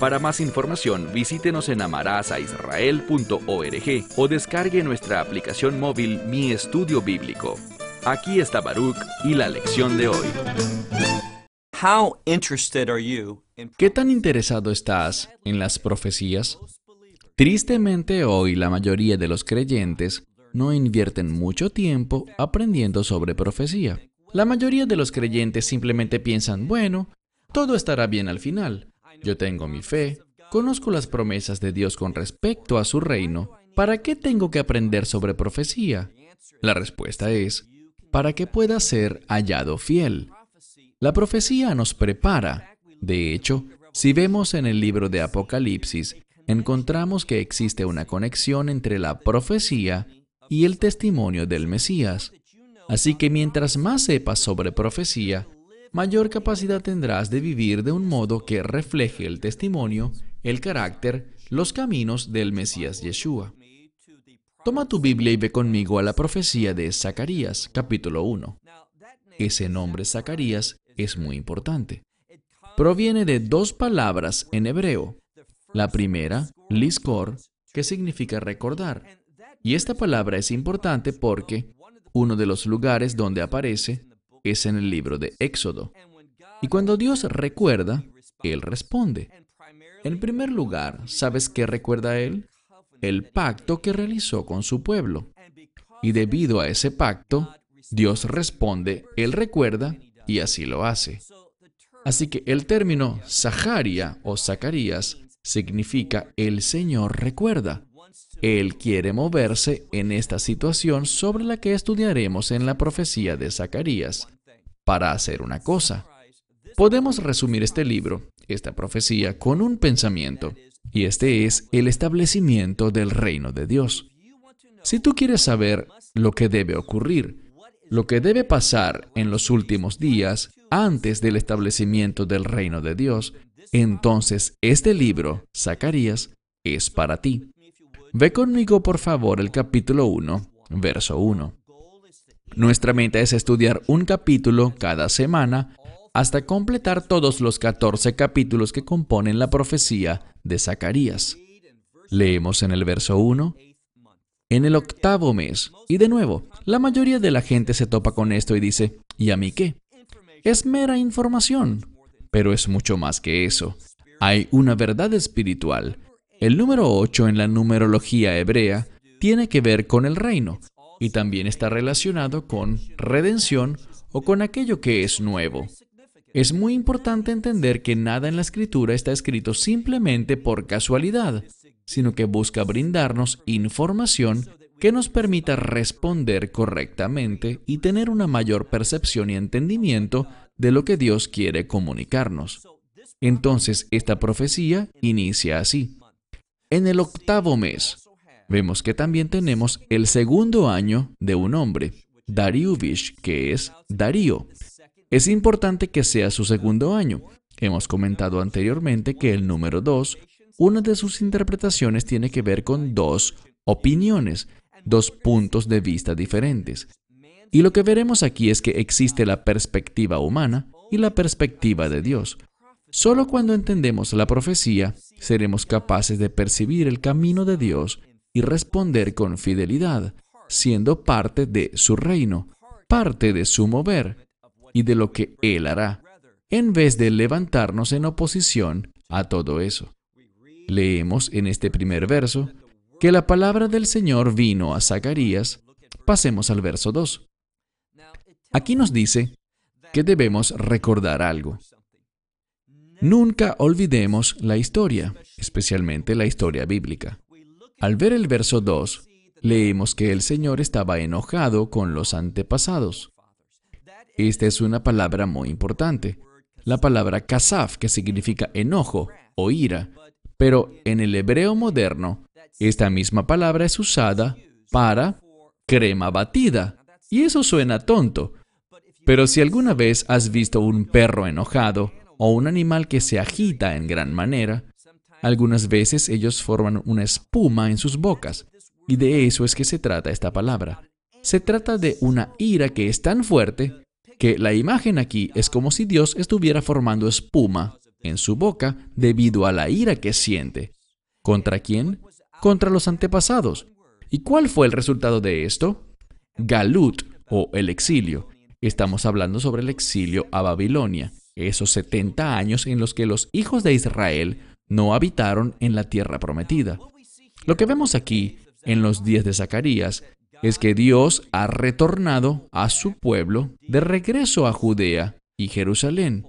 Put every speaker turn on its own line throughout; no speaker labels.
Para más información, visítenos en amarazaisrael.org o descargue nuestra aplicación móvil Mi Estudio Bíblico. Aquí está Baruch y la lección de hoy.
¿Qué tan interesado estás en las profecías? Tristemente hoy la mayoría de los creyentes no invierten mucho tiempo aprendiendo sobre profecía. La mayoría de los creyentes simplemente piensan, bueno, todo estará bien al final. Yo tengo mi fe, conozco las promesas de Dios con respecto a su reino. ¿Para qué tengo que aprender sobre profecía? La respuesta es, para que pueda ser hallado fiel. La profecía nos prepara. De hecho, si vemos en el libro de Apocalipsis, encontramos que existe una conexión entre la profecía y el testimonio del Mesías. Así que mientras más sepas sobre profecía, mayor capacidad tendrás de vivir de un modo que refleje el testimonio, el carácter, los caminos del Mesías Yeshua. Toma tu Biblia y ve conmigo a la profecía de Zacarías, capítulo 1. Ese nombre Zacarías es muy importante. Proviene de dos palabras en hebreo. La primera, liskor, que significa recordar. Y esta palabra es importante porque uno de los lugares donde aparece es en el libro de Éxodo. Y cuando Dios recuerda, Él responde. En primer lugar, ¿sabes qué recuerda Él? El pacto que realizó con su pueblo. Y debido a ese pacto, Dios responde, Él recuerda y así lo hace. Así que el término Zaharia o Zacarías significa el Señor recuerda. Él quiere moverse en esta situación sobre la que estudiaremos en la profecía de Zacarías para hacer una cosa. Podemos resumir este libro, esta profecía, con un pensamiento, y este es el establecimiento del reino de Dios. Si tú quieres saber lo que debe ocurrir, lo que debe pasar en los últimos días antes del establecimiento del reino de Dios, entonces este libro, Zacarías, es para ti. Ve conmigo por favor el capítulo 1, verso 1. Nuestra meta es estudiar un capítulo cada semana hasta completar todos los 14 capítulos que componen la profecía de Zacarías. Leemos en el verso 1, en el octavo mes. Y de nuevo, la mayoría de la gente se topa con esto y dice, ¿y a mí qué? Es mera información, pero es mucho más que eso. Hay una verdad espiritual. El número 8 en la numerología hebrea tiene que ver con el reino, y también está relacionado con redención o con aquello que es nuevo. Es muy importante entender que nada en la escritura está escrito simplemente por casualidad, sino que busca brindarnos información que nos permita responder correctamente y tener una mayor percepción y entendimiento de lo que Dios quiere comunicarnos. Entonces, esta profecía inicia así. En el octavo mes, vemos que también tenemos el segundo año de un hombre, Dariuvish, que es Darío. Es importante que sea su segundo año. Hemos comentado anteriormente que el número 2, una de sus interpretaciones tiene que ver con dos opiniones, dos puntos de vista diferentes. Y lo que veremos aquí es que existe la perspectiva humana y la perspectiva de Dios. Solo cuando entendemos la profecía seremos capaces de percibir el camino de Dios y responder con fidelidad, siendo parte de su reino, parte de su mover y de lo que Él hará, en vez de levantarnos en oposición a todo eso. Leemos en este primer verso que la palabra del Señor vino a Zacarías. Pasemos al verso 2. Aquí nos dice que debemos recordar algo. Nunca olvidemos la historia, especialmente la historia bíblica. Al ver el verso 2, leemos que el Señor estaba enojado con los antepasados. Esta es una palabra muy importante. La palabra kasaf, que significa enojo o ira, Pero en el hebreo moderno, esta misma palabra es usada para crema batida. Y eso suena tonto. Pero si alguna vez has visto un perro enojado o un animal que se agita en gran manera, algunas veces ellos forman una espuma en sus bocas. Y de eso es que se trata esta palabra. Se trata de una ira que es tan fuerte que la imagen aquí es como si Dios estuviera formando espuma en su boca debido a la ira que siente. ¿Contra quién? Contra los antepasados. ¿Y cuál fue el resultado de esto? Galut o el exilio. Estamos hablando sobre el exilio a Babilonia, esos 70 años en los que los hijos de Israel no habitaron en la tierra prometida. Lo que vemos aquí en los días de Zacarías es que Dios ha retornado a su pueblo de regreso a Judea y Jerusalén,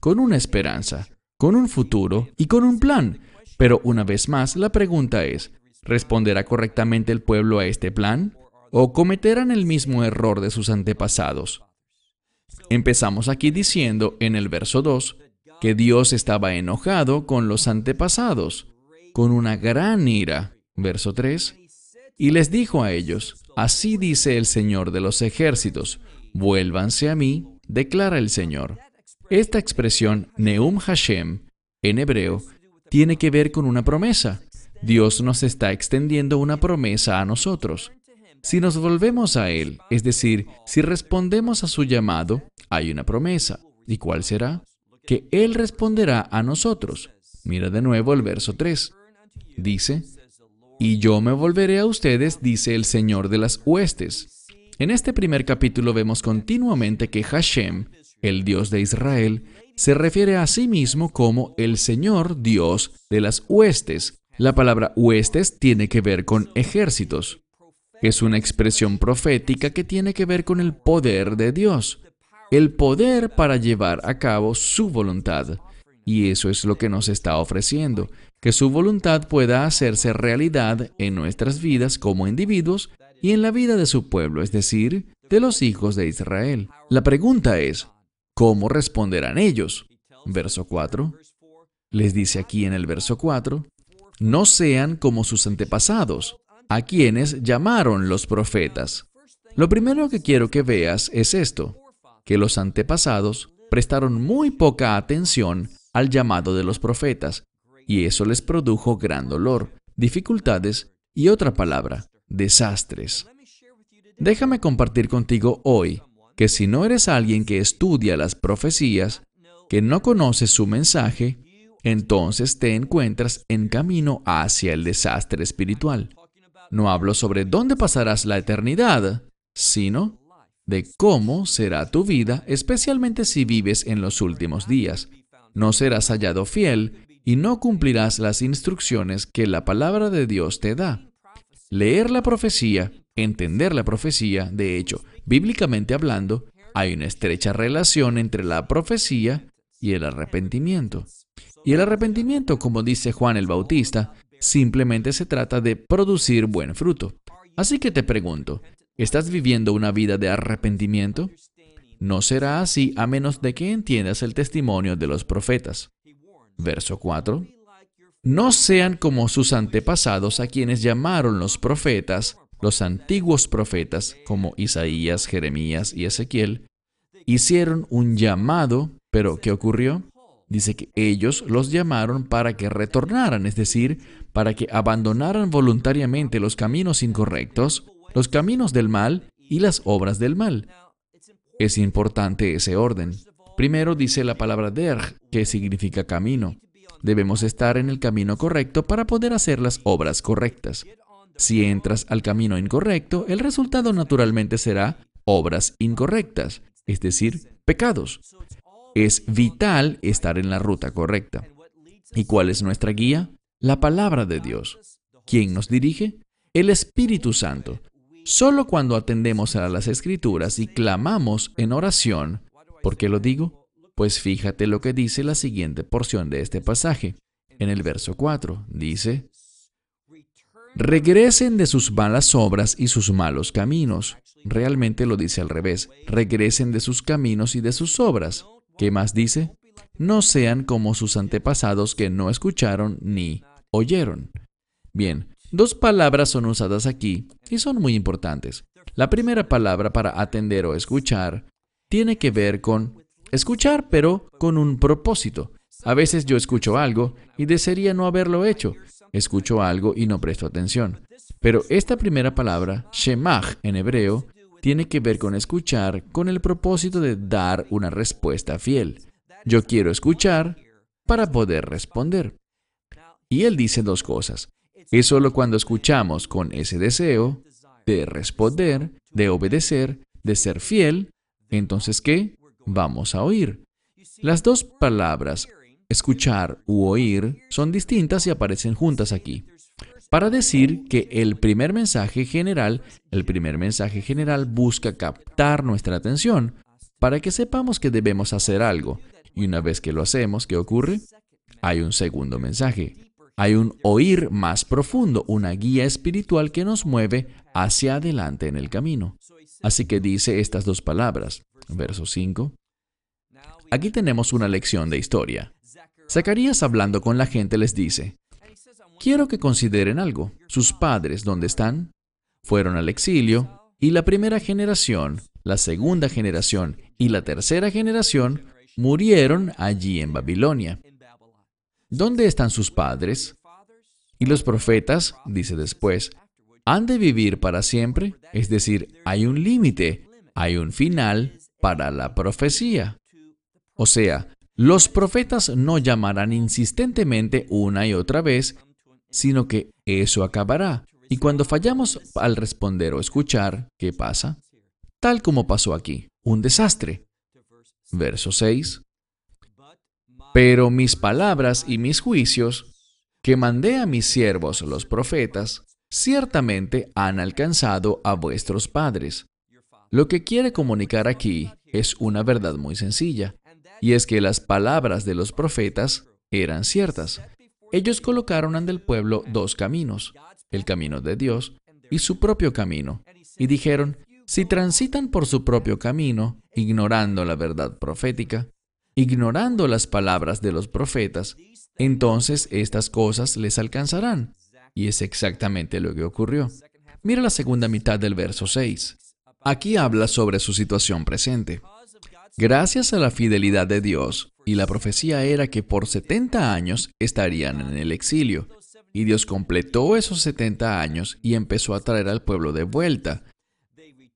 con una esperanza, con un futuro y con un plan. Pero una vez más, la pregunta es, ¿responderá correctamente el pueblo a este plan? ¿O cometerán el mismo error de sus antepasados? Empezamos aquí diciendo en el verso 2 que Dios estaba enojado con los antepasados, con una gran ira. Verso 3. Y les dijo a ellos, Así dice el Señor de los ejércitos, vuélvanse a mí, declara el Señor. Esta expresión, Neum Hashem, en hebreo, tiene que ver con una promesa. Dios nos está extendiendo una promesa a nosotros. Si nos volvemos a Él, es decir, si respondemos a su llamado, hay una promesa. ¿Y cuál será? Que Él responderá a nosotros. Mira de nuevo el verso 3. Dice, y yo me volveré a ustedes, dice el Señor de las huestes. En este primer capítulo vemos continuamente que Hashem, el Dios de Israel, se refiere a sí mismo como el Señor Dios de las huestes. La palabra huestes tiene que ver con ejércitos. Es una expresión profética que tiene que ver con el poder de Dios, el poder para llevar a cabo su voluntad. Y eso es lo que nos está ofreciendo, que su voluntad pueda hacerse realidad en nuestras vidas como individuos y en la vida de su pueblo, es decir, de los hijos de Israel. La pregunta es, ¿cómo responderán ellos? Verso 4. Les dice aquí en el verso 4, no sean como sus antepasados, a quienes llamaron los profetas. Lo primero que quiero que veas es esto, que los antepasados prestaron muy poca atención al llamado de los profetas, y eso les produjo gran dolor, dificultades y otra palabra, desastres. Déjame compartir contigo hoy que si no eres alguien que estudia las profecías, que no conoces su mensaje, entonces te encuentras en camino hacia el desastre espiritual. No hablo sobre dónde pasarás la eternidad, sino de cómo será tu vida, especialmente si vives en los últimos días no serás hallado fiel y no cumplirás las instrucciones que la palabra de Dios te da. Leer la profecía, entender la profecía, de hecho, bíblicamente hablando, hay una estrecha relación entre la profecía y el arrepentimiento. Y el arrepentimiento, como dice Juan el Bautista, simplemente se trata de producir buen fruto. Así que te pregunto, ¿estás viviendo una vida de arrepentimiento? No será así a menos de que entiendas el testimonio de los profetas. Verso 4. No sean como sus antepasados a quienes llamaron los profetas, los antiguos profetas, como Isaías, Jeremías y Ezequiel, hicieron un llamado, pero ¿qué ocurrió? Dice que ellos los llamaron para que retornaran, es decir, para que abandonaran voluntariamente los caminos incorrectos, los caminos del mal y las obras del mal. Es importante ese orden. Primero dice la palabra derg, que significa camino. Debemos estar en el camino correcto para poder hacer las obras correctas. Si entras al camino incorrecto, el resultado naturalmente será obras incorrectas, es decir, pecados. Es vital estar en la ruta correcta. ¿Y cuál es nuestra guía? La palabra de Dios. ¿Quién nos dirige? El Espíritu Santo. Solo cuando atendemos a las escrituras y clamamos en oración, ¿por qué lo digo? Pues fíjate lo que dice la siguiente porción de este pasaje. En el verso 4 dice, regresen de sus malas obras y sus malos caminos. Realmente lo dice al revés, regresen de sus caminos y de sus obras. ¿Qué más dice? no sean como sus antepasados que no escucharon ni oyeron. Bien, dos palabras son usadas aquí y son muy importantes. La primera palabra para atender o escuchar tiene que ver con escuchar, pero con un propósito. A veces yo escucho algo y desearía no haberlo hecho. Escucho algo y no presto atención. Pero esta primera palabra, shemach en hebreo, tiene que ver con escuchar con el propósito de dar una respuesta fiel. Yo quiero escuchar para poder responder. Y él dice dos cosas. Es solo cuando escuchamos con ese deseo de responder, de obedecer, de ser fiel, entonces ¿qué? Vamos a oír. Las dos palabras, escuchar u oír, son distintas y aparecen juntas aquí. Para decir que el primer mensaje general, el primer mensaje general busca captar nuestra atención para que sepamos que debemos hacer algo. Y una vez que lo hacemos, ¿qué ocurre? Hay un segundo mensaje, hay un oír más profundo, una guía espiritual que nos mueve hacia adelante en el camino. Así que dice estas dos palabras. Verso 5. Aquí tenemos una lección de historia. Zacarías hablando con la gente les dice, quiero que consideren algo. Sus padres, ¿dónde están? Fueron al exilio y la primera generación, la segunda generación y la tercera generación murieron allí en Babilonia. ¿Dónde están sus padres? Y los profetas, dice después, han de vivir para siempre, es decir, hay un límite, hay un final para la profecía. O sea, los profetas no llamarán insistentemente una y otra vez, sino que eso acabará. Y cuando fallamos al responder o escuchar, ¿qué pasa? Tal como pasó aquí, un desastre. Verso 6. Pero mis palabras y mis juicios, que mandé a mis siervos los profetas, ciertamente han alcanzado a vuestros padres. Lo que quiere comunicar aquí es una verdad muy sencilla, y es que las palabras de los profetas eran ciertas. Ellos colocaron ante el pueblo dos caminos, el camino de Dios y su propio camino, y dijeron, si transitan por su propio camino, ignorando la verdad profética, ignorando las palabras de los profetas, entonces estas cosas les alcanzarán. Y es exactamente lo que ocurrió. Mira la segunda mitad del verso 6. Aquí habla sobre su situación presente. Gracias a la fidelidad de Dios, y la profecía era que por 70 años estarían en el exilio, y Dios completó esos 70 años y empezó a traer al pueblo de vuelta.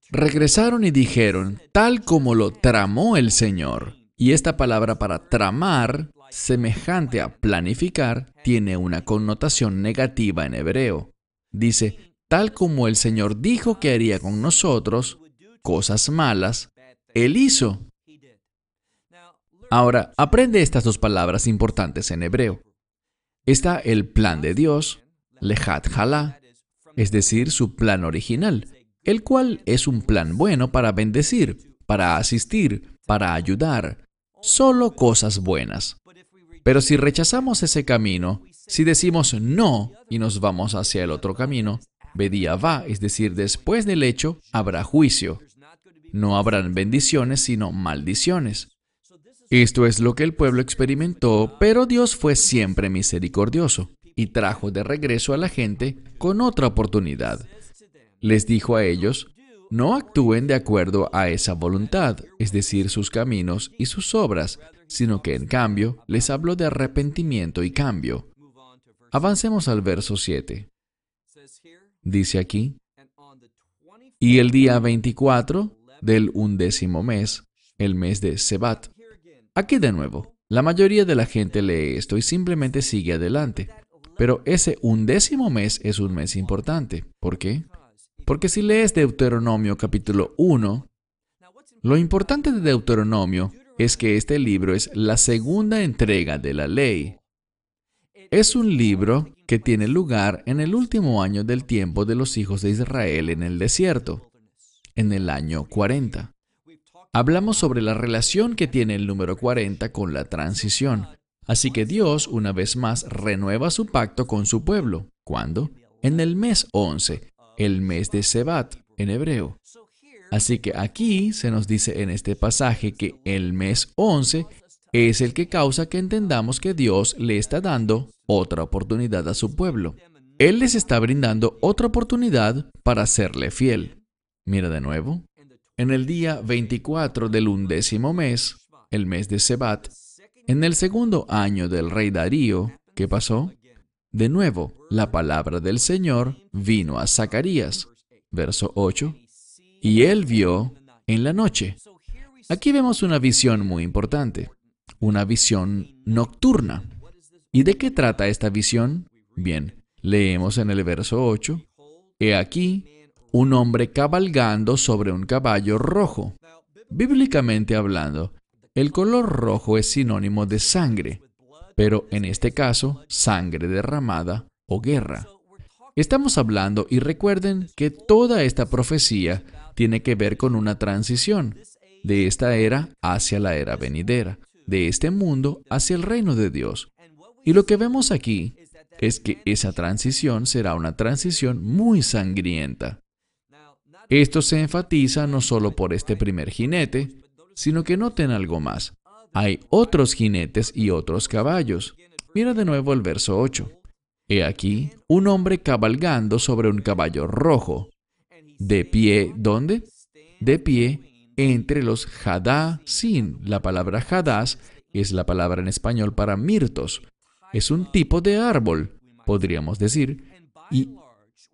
Regresaron y dijeron, tal como lo tramó el Señor. Y esta palabra para tramar, semejante a planificar, tiene una connotación negativa en hebreo. Dice, tal como el Señor dijo que haría con nosotros, cosas malas, Él hizo. Ahora, aprende estas dos palabras importantes en hebreo. Está el plan de Dios, Lehat Hala, es decir, su plan original, el cual es un plan bueno para bendecir, para asistir, para ayudar, solo cosas buenas. Pero si rechazamos ese camino, si decimos no y nos vamos hacia el otro camino, Bedía va, es decir, después del hecho, habrá juicio. No habrán bendiciones, sino maldiciones. Esto es lo que el pueblo experimentó, pero Dios fue siempre misericordioso y trajo de regreso a la gente con otra oportunidad. Les dijo a ellos, no actúen de acuerdo a esa voluntad, es decir, sus caminos y sus obras, sino que en cambio les habló de arrepentimiento y cambio. Avancemos al verso 7. Dice aquí, y el día 24 del undécimo mes, el mes de Sebat. Aquí de nuevo, la mayoría de la gente lee esto y simplemente sigue adelante. Pero ese undécimo mes es un mes importante. ¿Por qué? Porque si lees Deuteronomio capítulo 1, lo importante de Deuteronomio es que este libro es la segunda entrega de la ley. Es un libro que tiene lugar en el último año del tiempo de los hijos de Israel en el desierto, en el año 40. Hablamos sobre la relación que tiene el número 40 con la transición. Así que Dios una vez más renueva su pacto con su pueblo. ¿Cuándo? En el mes 11, el mes de Sebat en hebreo. Así que aquí se nos dice en este pasaje que el mes 11 es el que causa que entendamos que Dios le está dando otra oportunidad a su pueblo. Él les está brindando otra oportunidad para serle fiel. Mira de nuevo. En el día 24 del undécimo mes, el mes de Sebat, en el segundo año del rey Darío, ¿qué pasó? De nuevo, la palabra del Señor vino a Zacarías, verso 8, y él vio en la noche. Aquí vemos una visión muy importante, una visión nocturna. ¿Y de qué trata esta visión? Bien, leemos en el verso 8, He aquí un hombre cabalgando sobre un caballo rojo. Bíblicamente hablando, el color rojo es sinónimo de sangre, pero en este caso, sangre derramada o guerra. Estamos hablando, y recuerden que toda esta profecía tiene que ver con una transición de esta era hacia la era venidera, de este mundo hacia el reino de Dios. Y lo que vemos aquí es que esa transición será una transición muy sangrienta. Esto se enfatiza no solo por este primer jinete, sino que noten algo más. Hay otros jinetes y otros caballos. Mira de nuevo el verso 8. He aquí un hombre cabalgando sobre un caballo rojo. De pie, ¿dónde? De pie entre los sin La palabra hadas es la palabra en español para mirtos. Es un tipo de árbol, podríamos decir, y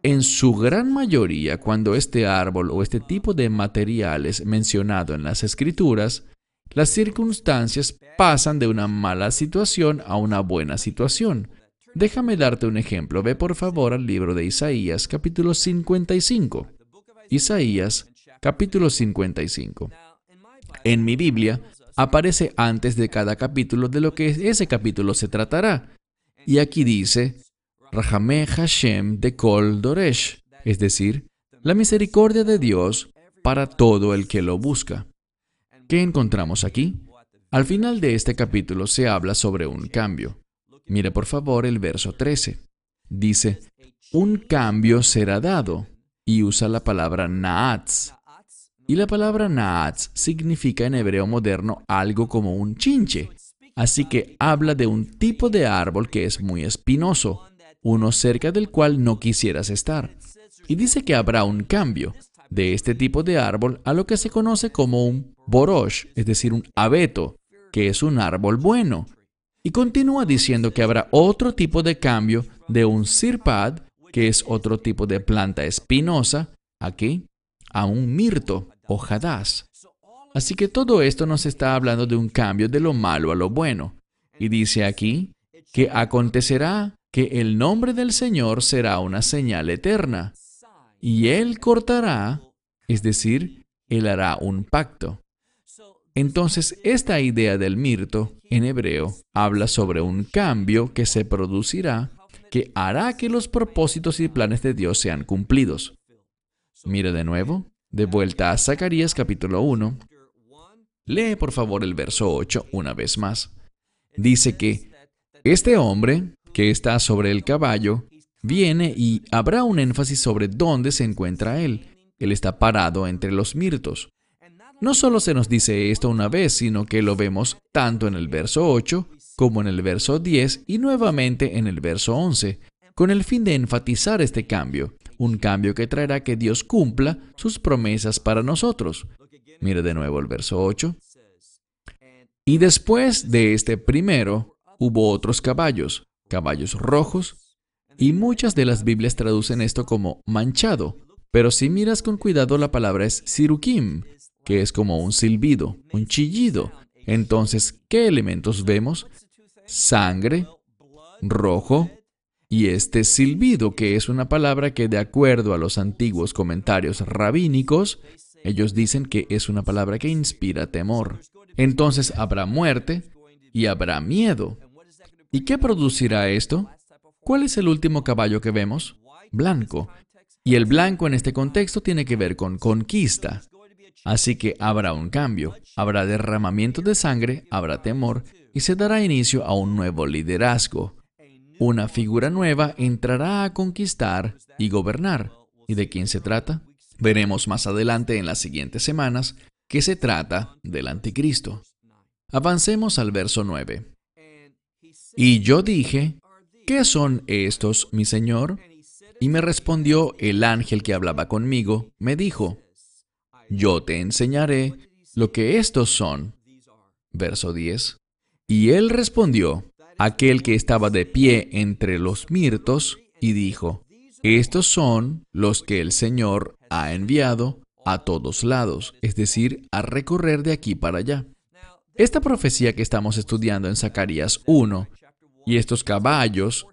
en su gran mayoría, cuando este árbol o este tipo de material es mencionado en las escrituras, las circunstancias pasan de una mala situación a una buena situación. Déjame darte un ejemplo. Ve por favor al libro de Isaías capítulo 55. Isaías capítulo 55. En mi Biblia aparece antes de cada capítulo de lo que ese capítulo se tratará. Y aquí dice, Rahameh Hashem de Kol Doresh, es decir, la misericordia de Dios para todo el que lo busca. ¿Qué encontramos aquí? Al final de este capítulo se habla sobre un cambio. Mire por favor el verso 13. Dice, un cambio será dado, y usa la palabra naatz. Y la palabra naatz significa en hebreo moderno algo como un chinche. Así que habla de un tipo de árbol que es muy espinoso, uno cerca del cual no quisieras estar. Y dice que habrá un cambio de este tipo de árbol a lo que se conoce como un borosh, es decir, un abeto, que es un árbol bueno. Y continúa diciendo que habrá otro tipo de cambio de un sirpad, que es otro tipo de planta espinosa, aquí, a un mirto o. Así que todo esto nos está hablando de un cambio de lo malo a lo bueno. Y dice aquí que acontecerá que el nombre del Señor será una señal eterna, y Él cortará, es decir, Él hará un pacto. Entonces, esta idea del mirto, en hebreo, habla sobre un cambio que se producirá que hará que los propósitos y planes de Dios sean cumplidos. Mira de nuevo, de vuelta a Zacarías capítulo 1. Lee por favor el verso 8 una vez más. Dice que este hombre que está sobre el caballo, viene y habrá un énfasis sobre dónde se encuentra él. Él está parado entre los mirtos. No solo se nos dice esto una vez, sino que lo vemos tanto en el verso 8 como en el verso 10 y nuevamente en el verso 11, con el fin de enfatizar este cambio, un cambio que traerá que Dios cumpla sus promesas para nosotros. Mire de nuevo el verso 8. Y después de este primero hubo otros caballos, caballos rojos, y muchas de las Biblias traducen esto como manchado, pero si miras con cuidado la palabra es sirukim, que es como un silbido, un chillido. Entonces, ¿qué elementos vemos? Sangre, rojo, y este silbido, que es una palabra que de acuerdo a los antiguos comentarios rabínicos, ellos dicen que es una palabra que inspira temor. Entonces habrá muerte y habrá miedo. ¿Y qué producirá esto? ¿Cuál es el último caballo que vemos? Blanco. Y el blanco en este contexto tiene que ver con conquista. Así que habrá un cambio, habrá derramamiento de sangre, habrá temor y se dará inicio a un nuevo liderazgo. Una figura nueva entrará a conquistar y gobernar. ¿Y de quién se trata? Veremos más adelante en las siguientes semanas que se trata del anticristo. Avancemos al verso 9. Y yo dije, ¿qué son estos, mi Señor? Y me respondió el ángel que hablaba conmigo, me dijo, yo te enseñaré lo que estos son. Verso 10. Y él respondió, aquel que estaba de pie entre los mirtos, y dijo, estos son los que el Señor ha enviado a todos lados, es decir, a recorrer de aquí para allá. Esta profecía que estamos estudiando en Zacarías 1 y estos caballos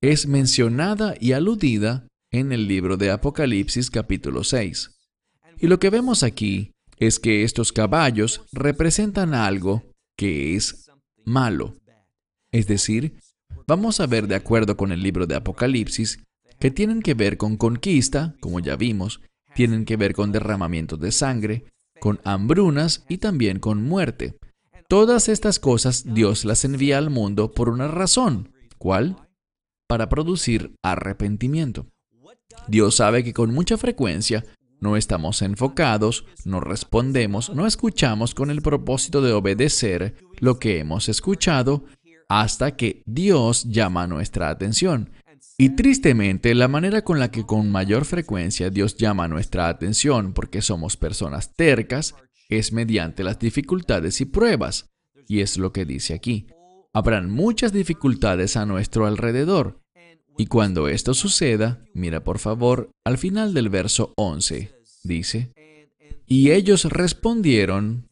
es mencionada y aludida en el libro de Apocalipsis capítulo 6. Y lo que vemos aquí es que estos caballos representan algo que es malo. Es decir, vamos a ver de acuerdo con el libro de Apocalipsis que tienen que ver con conquista, como ya vimos, tienen que ver con derramamiento de sangre, con hambrunas y también con muerte. Todas estas cosas Dios las envía al mundo por una razón. ¿Cuál? Para producir arrepentimiento. Dios sabe que con mucha frecuencia no estamos enfocados, no respondemos, no escuchamos con el propósito de obedecer lo que hemos escuchado hasta que Dios llama nuestra atención. Y tristemente, la manera con la que con mayor frecuencia Dios llama nuestra atención porque somos personas tercas es mediante las dificultades y pruebas. Y es lo que dice aquí. Habrán muchas dificultades a nuestro alrededor. Y cuando esto suceda, mira por favor al final del verso 11, dice, y ellos respondieron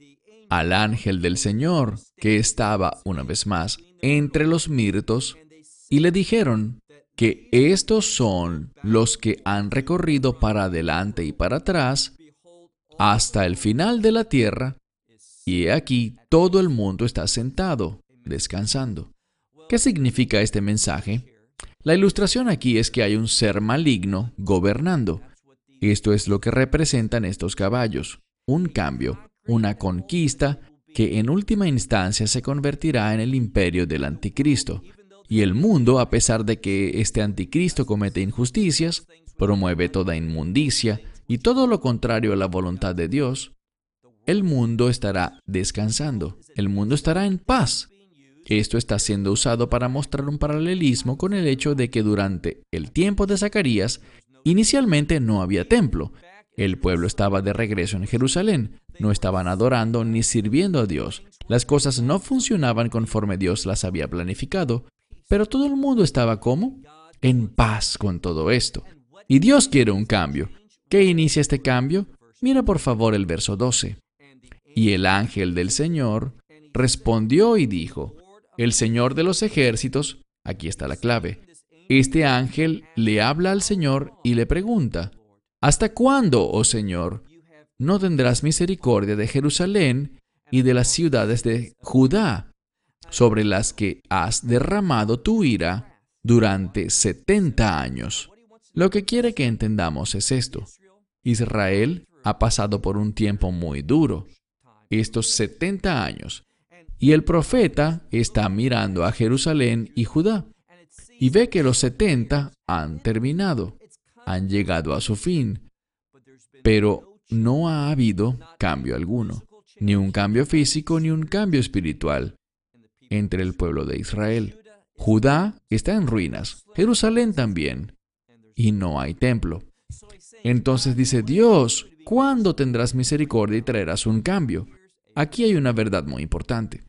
al ángel del Señor, que estaba una vez más entre los mirtos, y le dijeron, que estos son los que han recorrido para adelante y para atrás hasta el final de la tierra, y aquí todo el mundo está sentado, descansando. ¿Qué significa este mensaje? La ilustración aquí es que hay un ser maligno gobernando. Esto es lo que representan estos caballos, un cambio, una conquista que en última instancia se convertirá en el imperio del anticristo. Y el mundo, a pesar de que este anticristo comete injusticias, promueve toda inmundicia y todo lo contrario a la voluntad de Dios, el mundo estará descansando, el mundo estará en paz. Esto está siendo usado para mostrar un paralelismo con el hecho de que durante el tiempo de Zacarías, inicialmente no había templo. El pueblo estaba de regreso en Jerusalén, no estaban adorando ni sirviendo a Dios. Las cosas no funcionaban conforme Dios las había planificado, pero todo el mundo estaba como en paz con todo esto. Y Dios quiere un cambio. ¿Qué inicia este cambio? Mira por favor el verso 12. Y el ángel del Señor respondió y dijo, el Señor de los ejércitos, aquí está la clave, este ángel le habla al Señor y le pregunta, ¿Hasta cuándo, oh Señor, no tendrás misericordia de Jerusalén y de las ciudades de Judá, sobre las que has derramado tu ira durante 70 años. Lo que quiere que entendamos es esto. Israel ha pasado por un tiempo muy duro, estos 70 años, y el profeta está mirando a Jerusalén y Judá, y ve que los 70 han terminado, han llegado a su fin, pero no ha habido cambio alguno, ni un cambio físico ni un cambio espiritual entre el pueblo de Israel. Judá está en ruinas, Jerusalén también, y no hay templo. Entonces dice Dios, ¿cuándo tendrás misericordia y traerás un cambio? Aquí hay una verdad muy importante.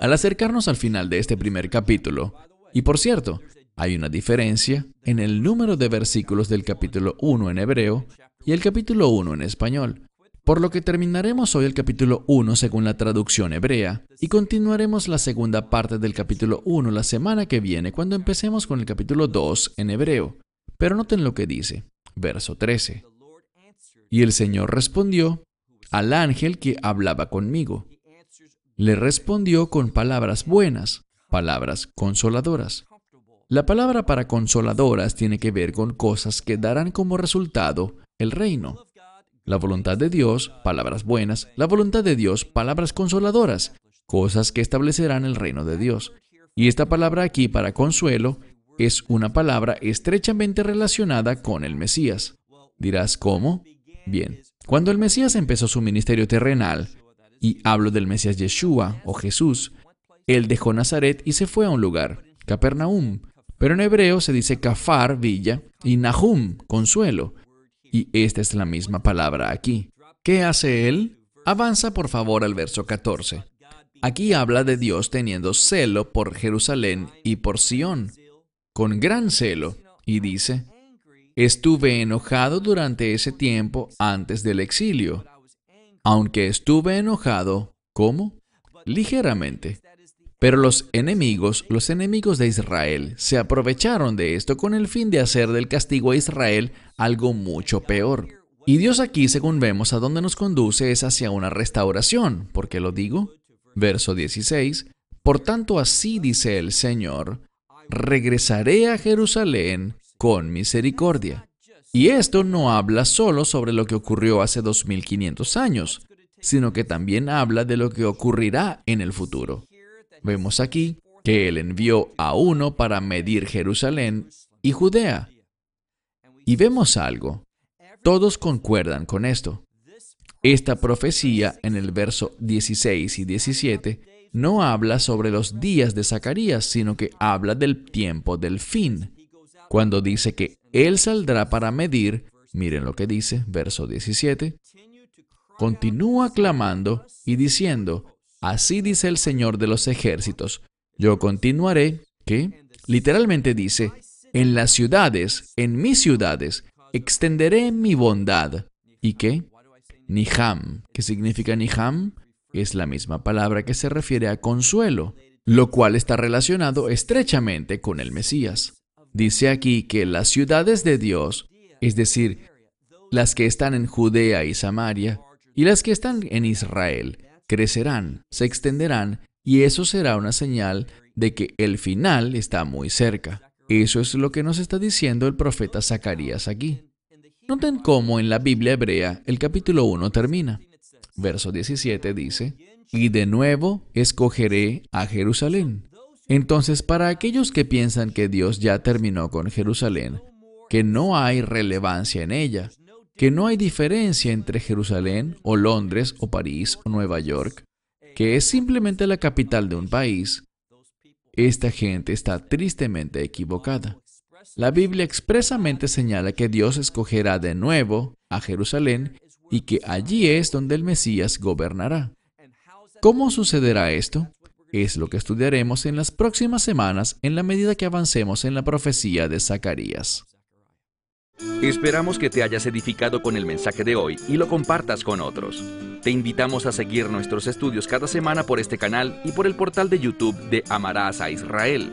Al acercarnos al final de este primer capítulo, y por cierto, hay una diferencia en el número de versículos del capítulo 1 en hebreo y el capítulo 1 en español. Por lo que terminaremos hoy el capítulo 1 según la traducción hebrea y continuaremos la segunda parte del capítulo 1 la semana que viene cuando empecemos con el capítulo 2 en hebreo. Pero noten lo que dice, verso 13. Y el Señor respondió al ángel que hablaba conmigo. Le respondió con palabras buenas, palabras consoladoras. La palabra para consoladoras tiene que ver con cosas que darán como resultado el reino. La voluntad de Dios, palabras buenas. La voluntad de Dios, palabras consoladoras, cosas que establecerán el reino de Dios. Y esta palabra aquí para consuelo es una palabra estrechamente relacionada con el Mesías. Dirás, ¿cómo? Bien, cuando el Mesías empezó su ministerio terrenal, y hablo del Mesías Yeshua o Jesús, él dejó Nazaret y se fue a un lugar, Capernaum, pero en hebreo se dice Kafar, villa, y Nahum, consuelo. Y esta es la misma palabra aquí. ¿Qué hace él? Avanza por favor al verso 14. Aquí habla de Dios teniendo celo por Jerusalén y por Sión, con gran celo, y dice, estuve enojado durante ese tiempo antes del exilio, aunque estuve enojado, ¿cómo? Ligeramente. Pero los enemigos, los enemigos de Israel, se aprovecharon de esto con el fin de hacer del castigo a Israel algo mucho peor. Y Dios aquí, según vemos, a dónde nos conduce es hacia una restauración. ¿Por qué lo digo? Verso 16. Por tanto, así dice el Señor, regresaré a Jerusalén con misericordia. Y esto no habla solo sobre lo que ocurrió hace 2500 años, sino que también habla de lo que ocurrirá en el futuro. Vemos aquí que Él envió a uno para medir Jerusalén y Judea. Y vemos algo. Todos concuerdan con esto. Esta profecía en el verso 16 y 17 no habla sobre los días de Zacarías, sino que habla del tiempo del fin. Cuando dice que Él saldrá para medir, miren lo que dice, verso 17, continúa clamando y diciendo, Así dice el Señor de los ejércitos. Yo continuaré, que literalmente dice, en las ciudades, en mis ciudades, extenderé mi bondad. ¿Y qué? Niham. ¿Qué significa Niham? Es la misma palabra que se refiere a consuelo, lo cual está relacionado estrechamente con el Mesías. Dice aquí que las ciudades de Dios, es decir, las que están en Judea y Samaria, y las que están en Israel, crecerán, se extenderán, y eso será una señal de que el final está muy cerca. Eso es lo que nos está diciendo el profeta Zacarías aquí. Noten cómo en la Biblia hebrea el capítulo 1 termina. Verso 17 dice, y de nuevo escogeré a Jerusalén. Entonces, para aquellos que piensan que Dios ya terminó con Jerusalén, que no hay relevancia en ella, que no hay diferencia entre Jerusalén o Londres o París o Nueva York, que es simplemente la capital de un país, esta gente está tristemente equivocada. La Biblia expresamente señala que Dios escogerá de nuevo a Jerusalén y que allí es donde el Mesías gobernará. ¿Cómo sucederá esto? Es lo que estudiaremos en las próximas semanas en la medida que avancemos en la profecía de Zacarías.
Esperamos que te hayas edificado con el mensaje de hoy y lo compartas con otros. Te invitamos a seguir nuestros estudios cada semana por este canal y por el portal de YouTube de Amarás a Israel.